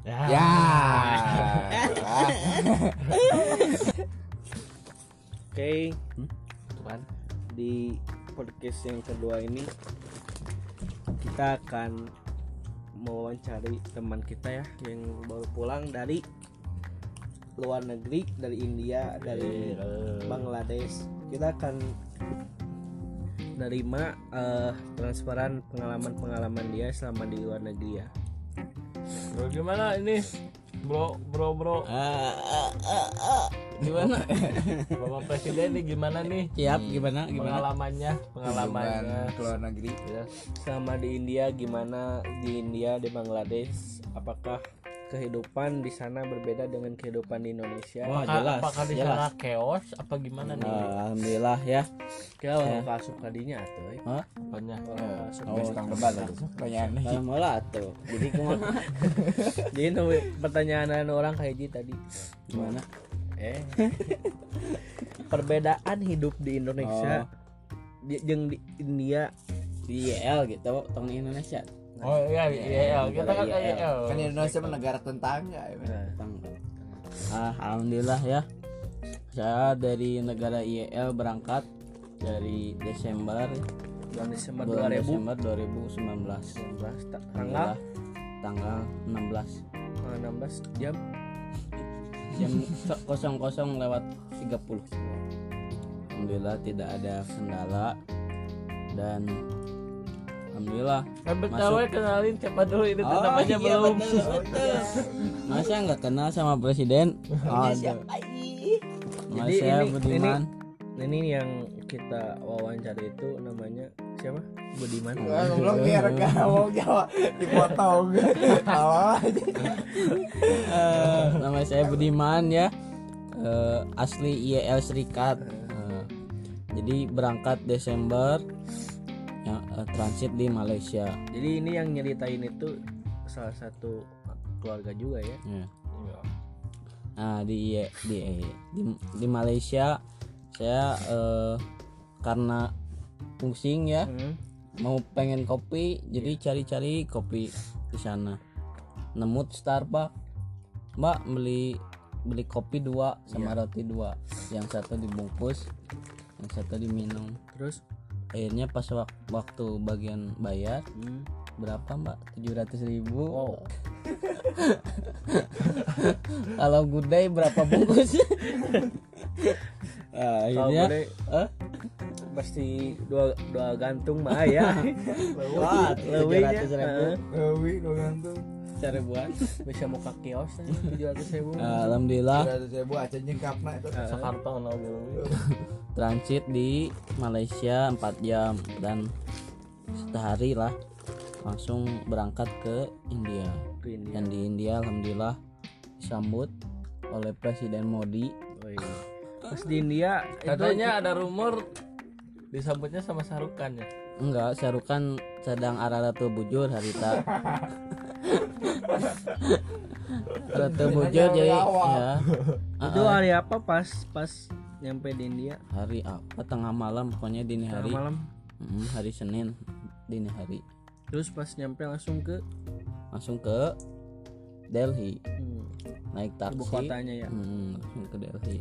Ya. Oke, Tuhan. di podcast yang kedua ini kita akan mewawancari teman kita ya yang baru pulang dari luar negeri, dari India, dari Bangladesh. Kita akan menerima eh, transferan pengalaman-pengalaman dia selama di luar negeri ya. Bro gimana ini? Bro, bro, bro. Gimana? Bapak Presiden nih gimana nih? Siap gimana? Gimana? Pengalamannya, pengalamannya. ke luar negeri Ya. Selama di India gimana di India di Bangladesh? Apakah kehidupan di sana berbeda dengan kehidupan di Indonesia? Wah, Apakah, jelas, apakah di sana chaos apa gimana nih? Alhamdulillah ya. Kita orang kasuk kadinya tuh. eh. Hah? Apanya? Orang kasuk. oh, tukang debat itu pertanyaan malah tuh. Jadi kumaha? Jadi itu pertanyaan orang kayak gitu tadi. Gimana? Eh. Perbedaan hidup di Indonesia di, jeung di India Di YL gitu, tong di Indonesia. Oh iya, iya, iya. kita kan Iya, iya. IEL. kan Indonesia negara tetangga ya. Tong. Ah, alhamdulillah ya. Saya dari negara YL berangkat dari Desember bulan Desember bulan 2000 Desember 2019. 19 ta- tanggal tanggal 16 eh, 16 jam jam 00 lewat 30 Alhamdulillah tidak ada kendala dan Alhamdulillah Eh, BTW kenalin siapa dulu ini tuh namanya iya, belum. betul, betul. Masa nggak kenal sama presiden? Aduh. Mas Jadi ini- Budiman. ini yang kita wawancara itu namanya siapa Budiman goblok biar gak mau jawab dipotong aja Eh, nama saya Budiman ya. Eh, asli IEL Serikat. Eh, jadi berangkat Desember ya, eh, transit di Malaysia. jadi ini yang nyeritain itu salah satu keluarga juga ya? Ya. Nah di di di, di Malaysia saya eh, karena pusing ya Hmm. mau pengen kopi jadi cari-cari kopi di sana. Nemu Starbucks. Mbak beli beli kopi dua sama roti dua. Yang satu dibungkus yang satu diminum. Terus akhirnya pas wak- waktu bagian bayar hmm. berapa mbak? 700 ribu. Oh kalau gudai berapa bungkus? Nah, kalau akhirnya eh? pasti dua dua gantung mah ya. Wah, Lebihnya, 700 ribu. Eh. Dewi lo gantung. Seribuan bisa mau ke kios tujuh ratus ribu. Alhamdulillah. Udah saya buat aja nyengkapna itu. Jakarta kenal dulu. Transit di Malaysia 4 jam dan sehari lah. Langsung berangkat ke India. Ke India. Dan di India alhamdulillah disambut oleh Presiden Modi. Oh, iya. pas di India itu Katanya ada rumor disambutnya sama Sarukan ya. enggak Syarukan sedang araratul bujur harita. Araratul bujur jadi ya. Itu hari apa? Pas pas nyampe di India. Hari apa? Tengah malam pokoknya dini tengah hari. malam. Mm, hari Senin dini hari. Terus pas nyampe langsung ke? Langsung ke Delhi. Hmm, naik ibu taksi. kotanya ya? Hmm, langsung ke Delhi.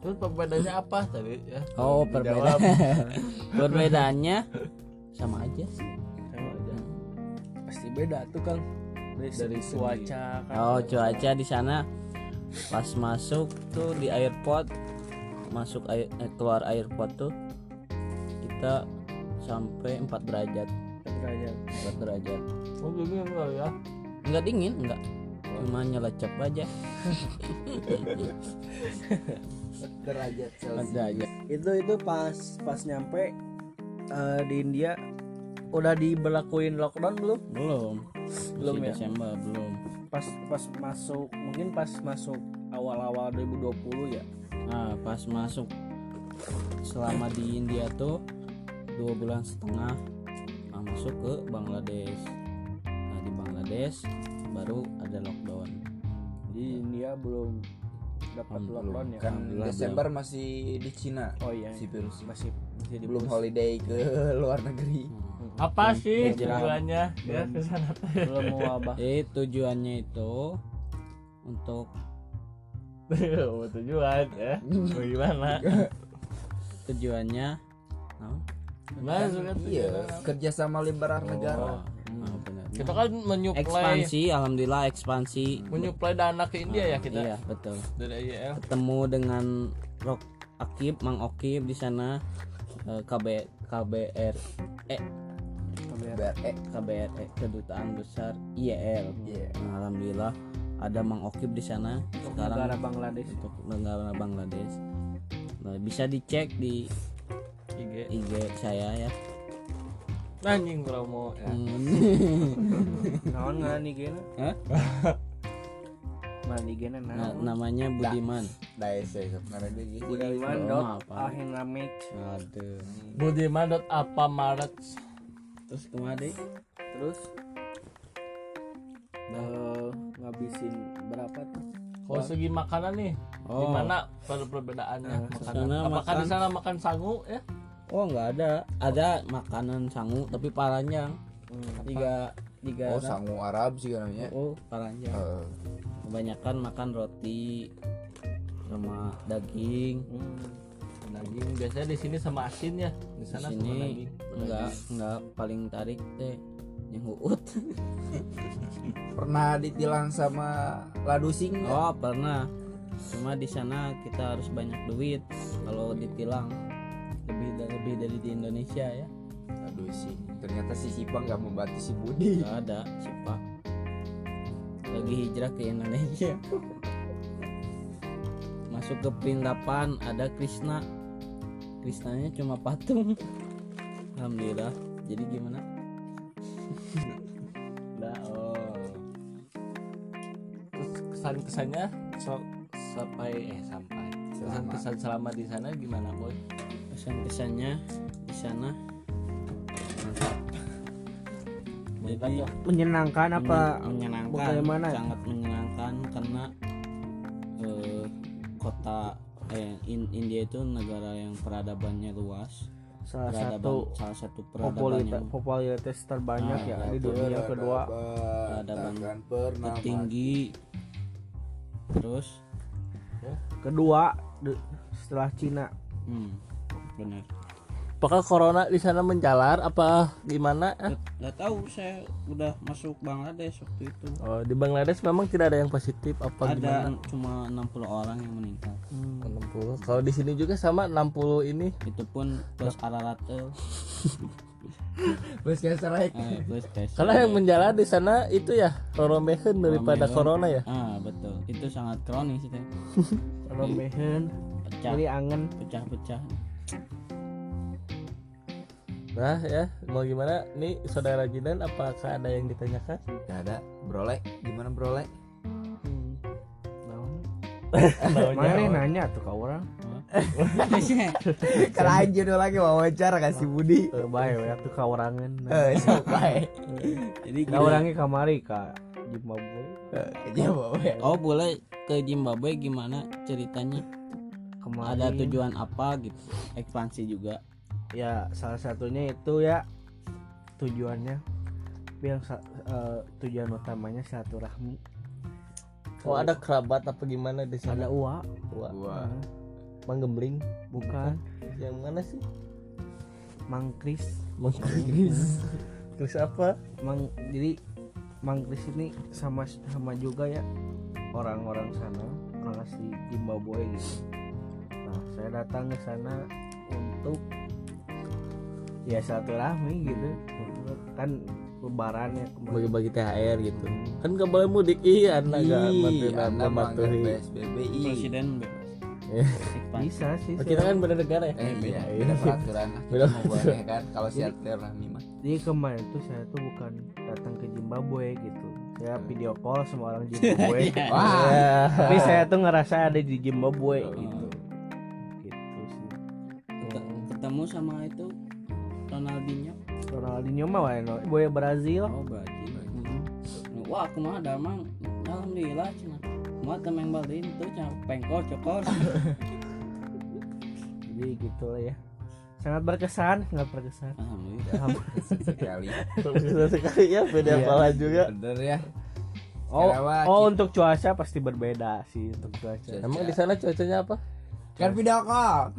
Terus perbedaannya apa tadi ya? oh perbedaan perbedaannya sama aja sih. Sama aja. Pasti beda tuh kang. Dari, Dari cuaca kan? Oh cuaca di sana pas masuk tuh di airport masuk air eh, keluar airport tuh kita sampai 4 derajat. Derajat. 4 derajat. Oh dingin kali ya. enggak dingin? Enggak cuma nyelecep aja. Derajat 4 Celcius derajat. Itu itu pas pas nyampe eh, di India udah diberlakuin lockdown belum? Belum. Belum Masih ya? Desember belum. Pas pas masuk mungkin pas masuk awal-awal 2020 ya Nah, pas masuk selama di India tuh dua bulan setengah nah, masuk ke Bangladesh. Nah di Bangladesh baru ada lockdown. di India belum dapat Belum. lockdown ya kan Alhamdulillah, Desember masih di Cina oh iya si virus masih masih di belum holiday ke luar negeri Hmm. Apa sih hijrah. tujuannya? Ya ke sana belum mau abah Eh tujuannya itu untuk Oh, tujuan ya. Bagaimana? tujuannya? Nah, suka Iya, tujuan. kerjasama liberal negara. Oh, benar. Kita kan menyuplai ekspansi alhamdulillah ekspansi menyuplai dana ke India ya kita iya betul dari IEL. ketemu dengan Rock Akib Mang Okib di sana KB KBR eh BRE. KBRE kedutaan besar IEL Iya. Nah, alhamdulillah ada Mang Okib di sana. Untuk sekarang negara Bangladesh. untuk negara Bangladesh. Nah, bisa dicek di IG. IG saya ya. Anjing promo ya. Hmm. naon nggak nih gena? Hah? mana nih gena Nah, naon? namanya Budiman. Daese gitu. Budiman dot apa? Ahin Ramej aduh. Budiman dot apa Maret? Terus ke mana terus eh, ngabisin berapa tuh Kalau segi makanan nih, Oh. gimana per perbedaannya makanan? sana Apakah makan- di sana makan sangu ya? oh nggak ada ada makanan sangu tapi paranjang Hmm, tiga tiga Oh, sangu Arab sih namanya. oh paranjang Eh, kebanyakan makan roti sama daging hmm. Daging biasanya di sini sama asin ya. Di di sana sama sini daging. enggak enggak paling tarik teh yang uut pernah ditilang sama ladusing nggak? oh pernah. Cuma di sana kita harus banyak duit. Kalau ditilang lebih dari lebih dari di Indonesia ya. Ladusing. Ternyata si Sipa nggak membantu si Budi. nggak ada sih pak lagi hijrah ke Indonesia. Masuk ke perindapan ada Krishna. Krishnanya cuma patung. Alhamdulillah. Jadi gimana Nah, oh. Terus kesan-kesannya so, sampai eh sampai. Kesan-kesan selama di sana gimana boy? kesan-kesannya di sana jadi menyenangkan apa? Men- menyenangkan. Bagaimana? sangat menyenangkan karena eh, kota eh in- India itu negara yang peradabannya luas salah peradaban satu salah satu peradaban popularitas, yang popularitas terbanyak Ah, ya di dunia kedua. Peradaban tertinggi terus? Kedua de- setelah Cina. Hmm, benar Apakah corona di sana menjalar? Apa gimana? Eh, nggak tahu saya udah masuk Bangladesh waktu itu. Oh, di Bangladesh memang tidak ada yang positif apa ada gimana? cuma 60 orang yang meninggal. 60. Kalau di sini juga sama 60 ini. itu pun plus eh, plus tes Karena yang menjalar di sana itu ya roromehan daripada Roromehan. corona ya. ah betul. Itu sangat kronis itu Romehen pecah. Jadi angen. Pecah-pecah Nah ya, mau gimana? Nih saudara Jidan apakah ada yang ditanyakan? Gak ada. Brolek. Gimana brolek? mana nih nanya tuh ke orang Kelanjut dulu lagi wawancara kasih Budi. Eh, baik ya tuh ke orangan Eh, sampai. jadi ke orangnya kamari ke Zimbabwe Jawab ya. oh boleh ke Zimbabwe gimana ceritanya kemarin ada tujuan apa gitu ekspansi juga ya salah satunya itu ya tujuannya tapi yang sa- eh, tujuan utamanya silaturahmi Oh ada kerabat apa gimana di sana? ada uak Wah, Wah. Manggembling. bukan Yang mana sih? Mang Kris Mang Kris. Kris apa? Mang jadi Mang Kris ini sama sama juga ya orang-orang sana orang asli Zimbabwe gitu nah saya datang ke sana untuk ya silaturahmi gitu kan lebaran ya kemarin Bagi-bagi THR gitu. Kan gak boleh mudik. Iya, anak gak. PSBB. Ih. presiden bebas Iya. Bisa sih Oh, Kita saya- kan bener negara ya. Eh, iya, beda peraturan. Beda Kita boleh kan kalau silaturahmi mah. Jadi kemarin tuh saya tuh bukan datang ke Zimbabwe gitu. Saya video call sama orang Zimbabwe. Wah. Ya. Tapi saya tuh ngerasa ada di Zimbabwe gitu. Gitu sih. Ket- ketemu sama itu Ronaldinho mah wae no. Boy Brazil. oh Brazil wah aku mah ada mang alhamdulillah cina. Mau temeng balin tuh cina. Pengkor cokor. Jadi gitu lah ya. sangat berkesan sangat berkesan. Alhamdulillah. Sekali. Berkesan sekali ya beda Iya. kepala juga. Bener ya. Oh oh untuk cuaca pasti berbeda sih untuk cuaca. Emang di sana cuacanya apa? Kan video call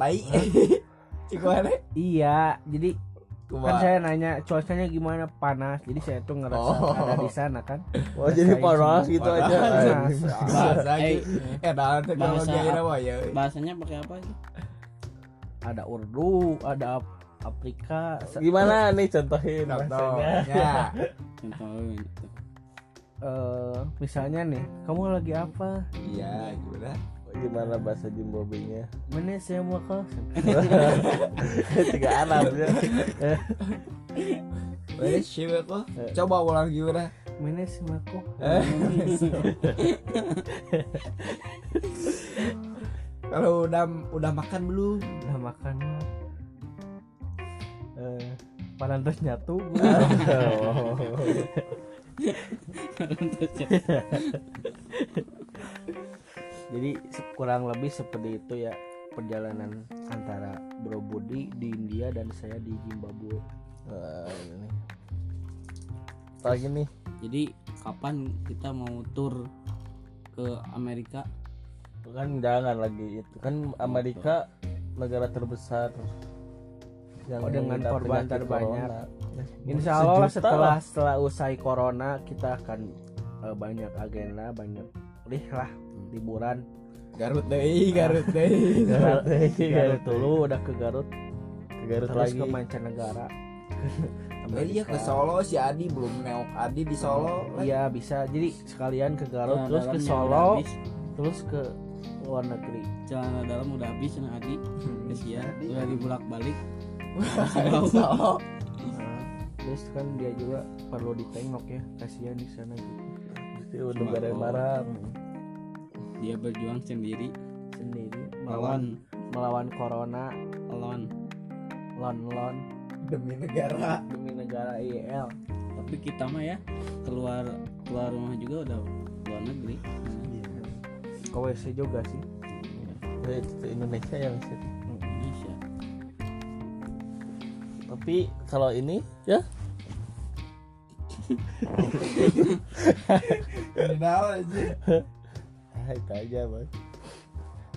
Cikuane iya jadi kan saya nanya cuacanya gimana? Panas. Jadi saya tuh ngerasa Oh. ada di sana kan? Oh jadi panas sih. gitu Panas. aja. Panas. bahasa Eh, eh dalam teknologi apa? ya. bahasanya pakai apa itu ada Urdu ada Ap- Afrika gimana nih contohin bahasanya? Contohnya contohin. Eh, misalnya nih kamu lagi apa? Iya gimana gimana bahasa Zimbabwe-nya mana saya mau kau tiga Arab ya. Wes siapa kok coba ulang gimana? Mana kau Eh. kalau udah udah makan belum? Udah makan. Eh panan terus nyatu jadi kurang lebih seperti itu ya perjalanan antara Bro Budi di India dan saya di Zimbabwe Nah, ini. Lagi nih jadi kapan kita mau tur ke Amerika kan jangan lagi itu kan Amerika negara terbesar yang Oh, dengan korban terbanyak. corona. Insya Allah lah Sejuta setelah lah. setelah usai corona kita akan eh, banyak agenda banyak lih lah liburan. Garut deh Garut deh. Garut, Garut dulu udah ke Garut. Ke Garut terus lagi. ke mancanegara. Oh iya ke Solo si Adi. Belum neok Adi di Solo iya bisa. Jadi sekalian ke Garut Celana terus ke udah Solo terus ke luar negeri. Celana dalam udah habis nah Adi. Kasihan udah dibulak balik Solo. Nah, terus kan dia juga perlu ditengok ya kasihan di sana gitu. Itu udah bareng marah dia berjuang sendiri. Sendiri. Melawan. Melawan corona. Lawan. Lon lon demi negara. Demi negara IEL tapi kita mah ya keluar keluar rumah juga udah luar negeri. Ke WC juga sih. Ya, itu tuh Indonesia yang sih. Indonesia. Tapi kalau ini ya? Kenal aja itu aja bang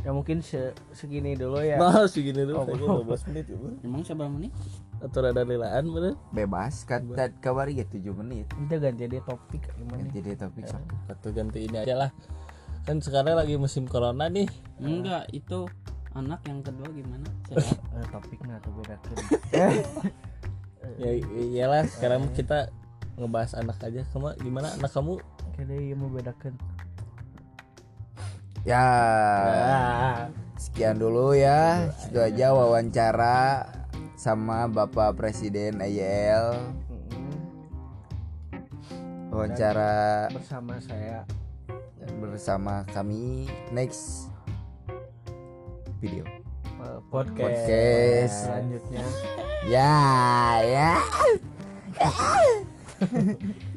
ya mungkin se- segini dulu ya. Nah segini dulu Oh, kayaknya belum. 12 menit ya bang emang seberapa menit? Atau ada lilaan bener. Bebas kata kabar ya 7 menit. Kita ganti dia topik gimana jadi topik sok. Atau ganti ini aja lah. Kan sekarang lagi musim corona nih. Enggak itu anak yang kedua gimana? Sehat? Eh, topiknya atau beda kan ya iyalah sekarang kita ngebahas anak aja. Kamu gimana? Anak kamu? Kayaknya yang membedakan ya. Sekian dulu ya. Itu aja wawancara sama Bapak Presiden AYL wawancara bersama saya. bersama kami. Next video. Eh, podcast, Podcast. selanjutnya. Ya ya